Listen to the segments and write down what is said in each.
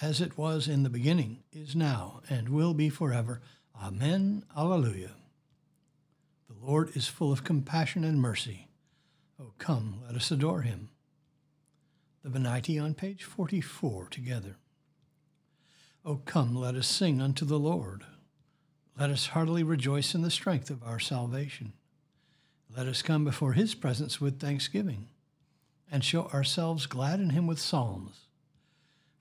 as it was in the beginning, is now, and will be forever. Amen. Alleluia. The Lord is full of compassion and mercy. Oh, come, let us adore him. The Venite on page 44 together. Oh, come, let us sing unto the Lord. Let us heartily rejoice in the strength of our salvation. Let us come before his presence with thanksgiving, and show ourselves glad in him with psalms.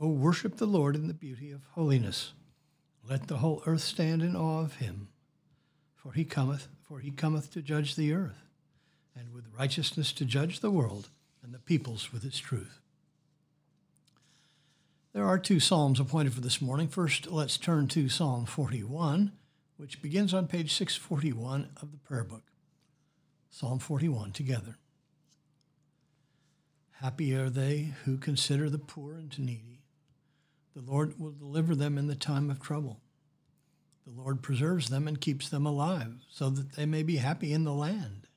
O worship the Lord in the beauty of holiness. Let the whole earth stand in awe of him. For he cometh, for he cometh to judge the earth, and with righteousness to judge the world, and the peoples with his truth. There are two psalms appointed for this morning. First, let's turn to Psalm 41, which begins on page 641 of the prayer book. Psalm 41 together. Happy are they who consider the poor and needy the Lord will deliver them in the time of trouble. The Lord preserves them and keeps them alive, so that they may be happy in the land.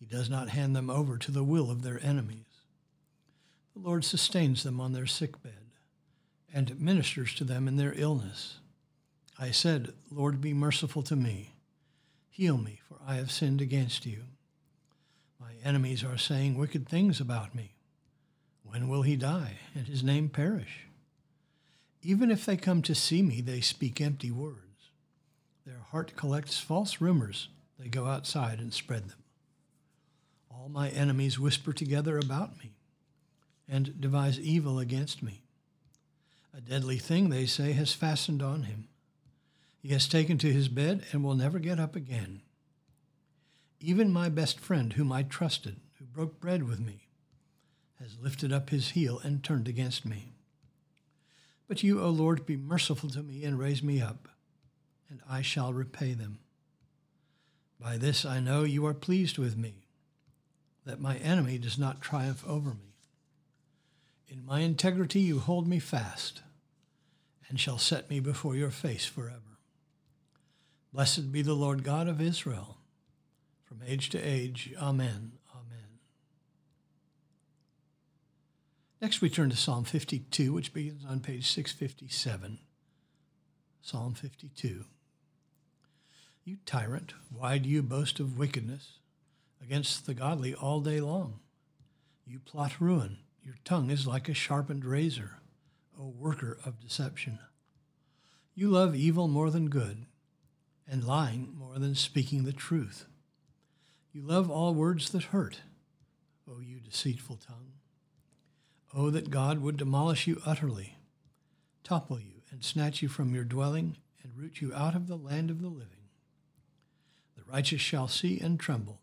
He does not hand them over to the will of their enemies. The Lord sustains them on their sick bed and ministers to them in their illness. I said, Lord, be merciful to me. Heal me, for I have sinned against you. My enemies are saying wicked things about me. When will he die and his name perish? Even if they come to see me, they speak empty words. Their heart collects false rumors. They go outside and spread them. All my enemies whisper together about me and devise evil against me. A deadly thing, they say, has fastened on him. He has taken to his bed and will never get up again. Even my best friend, whom I trusted, who broke bread with me, has lifted up his heel and turned against me. But you, O Lord, be merciful to me and raise me up, and I shall repay them. By this I know you are pleased with me, that my enemy does not triumph over me. In my integrity you hold me fast, and shall set me before your face forever. Blessed be the Lord God of Israel, from age to age. Amen. Next, we turn to Psalm 52, which begins on page 657. Psalm 52. You tyrant, why do you boast of wickedness against the godly all day long? You plot ruin. Your tongue is like a sharpened razor, O worker of deception. You love evil more than good, and lying more than speaking the truth. You love all words that hurt, O you deceitful tongue. Oh, that God would demolish you utterly, topple you, and snatch you from your dwelling, and root you out of the land of the living. The righteous shall see and tremble,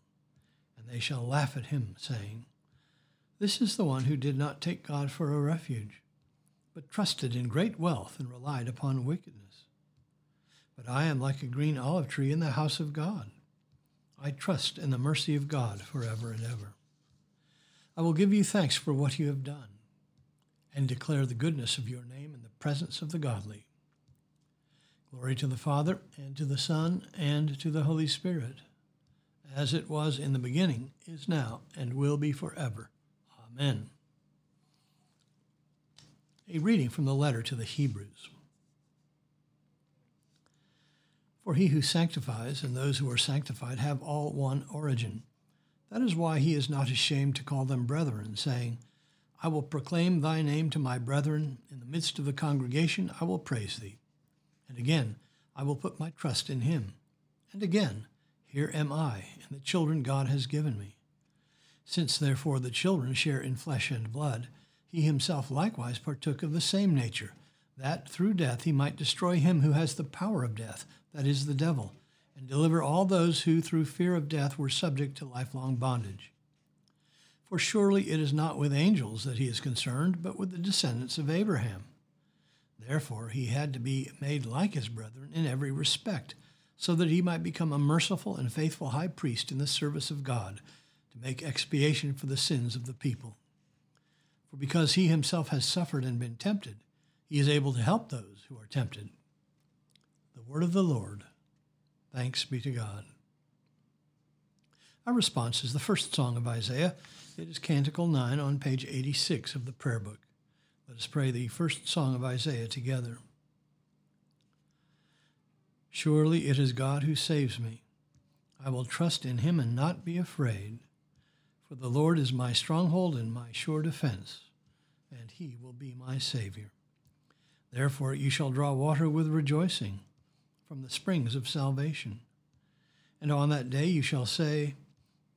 and they shall laugh at him, saying, This is the one who did not take God for a refuge, but trusted in great wealth and relied upon wickedness. But I am like a green olive tree in the house of God. I trust in the mercy of God forever and ever. I will give you thanks for what you have done and declare the goodness of your name in the presence of the godly. Glory to the Father, and to the Son, and to the Holy Spirit, as it was in the beginning, is now, and will be forever. Amen. A reading from the letter to the Hebrews. For he who sanctifies and those who are sanctified have all one origin. That is why he is not ashamed to call them brethren, saying, I will proclaim thy name to my brethren. In the midst of the congregation, I will praise thee. And again, I will put my trust in him. And again, here am I and the children God has given me. Since therefore the children share in flesh and blood, he himself likewise partook of the same nature, that through death he might destroy him who has the power of death, that is, the devil, and deliver all those who through fear of death were subject to lifelong bondage. For surely it is not with angels that he is concerned, but with the descendants of Abraham. Therefore he had to be made like his brethren in every respect, so that he might become a merciful and faithful high priest in the service of God, to make expiation for the sins of the people. For because he himself has suffered and been tempted, he is able to help those who are tempted. The word of the Lord. Thanks be to God. Our response is the first song of Isaiah. It is Canticle 9 on page 86 of the prayer book. Let us pray the first song of Isaiah together. Surely it is God who saves me. I will trust in him and not be afraid. For the Lord is my stronghold and my sure defense, and he will be my Savior. Therefore you shall draw water with rejoicing from the springs of salvation. And on that day you shall say,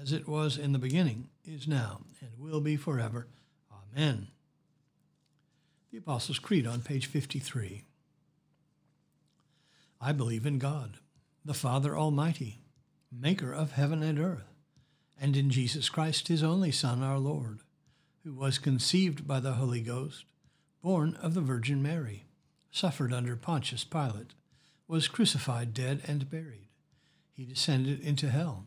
as it was in the beginning, is now, and will be forever. Amen. The Apostles' Creed on page 53. I believe in God, the Father Almighty, maker of heaven and earth and in Jesus Christ, his only Son, our Lord, who was conceived by the Holy Ghost, born of the Virgin Mary, suffered under Pontius Pilate, was crucified, dead, and buried. He descended into hell.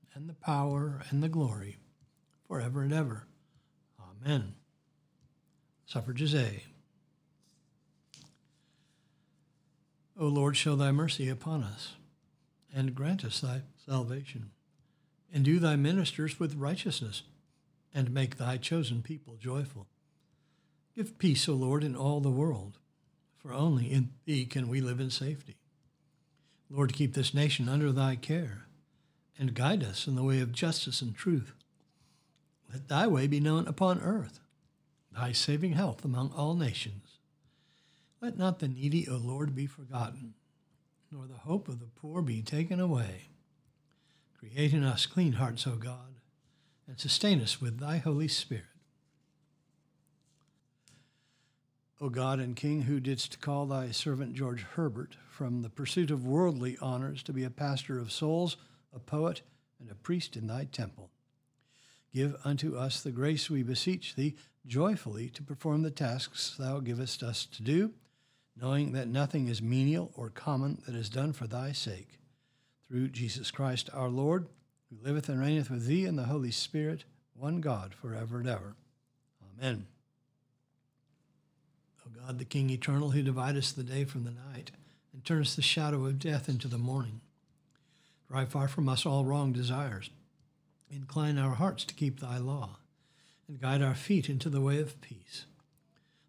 and the power, and the glory, forever and ever. Amen. Suffrages A. O Lord, show thy mercy upon us, and grant us thy salvation. Endue thy ministers with righteousness and make thy chosen people joyful. Give peace, O Lord, in all the world, for only in thee can we live in safety. Lord, keep this nation under thy care, and guide us in the way of justice and truth. Let thy way be known upon earth, thy saving health among all nations. Let not the needy, O Lord, be forgotten, nor the hope of the poor be taken away. Create in us clean hearts, O God and sustain us with thy Holy Spirit. O God and King, who didst call thy servant George Herbert from the pursuit of worldly honors to be a pastor of souls, a poet, and a priest in thy temple, give unto us the grace we beseech thee joyfully to perform the tasks thou givest us to do, knowing that nothing is menial or common that is done for thy sake. Through Jesus Christ our Lord, who liveth and reigneth with thee in the Holy Spirit, one God, for ever and ever. Amen. O God, the King eternal, who dividest the day from the night, and turnest the shadow of death into the morning, drive far from us all wrong desires. Incline our hearts to keep thy law, and guide our feet into the way of peace.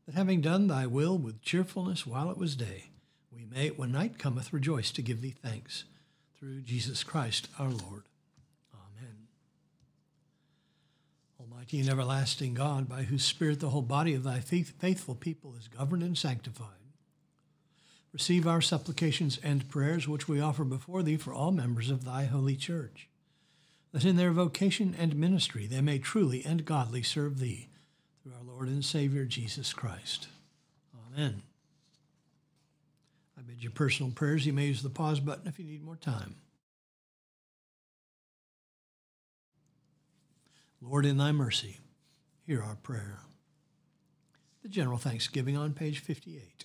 That having done thy will with cheerfulness while it was day, we may, when night cometh, rejoice to give thee thanks through Jesus Christ our Lord. Amen. Almighty and everlasting God, by whose Spirit the whole body of thy faithful people is governed and sanctified, receive our supplications and prayers which we offer before thee for all members of thy holy church, that in their vocation and ministry they may truly and godly serve thee, through our Lord and Savior Jesus Christ. Amen. I bid you personal prayers. You may use the pause button if you need more time. Lord, in thy mercy, hear our prayer. The General Thanksgiving on page 58.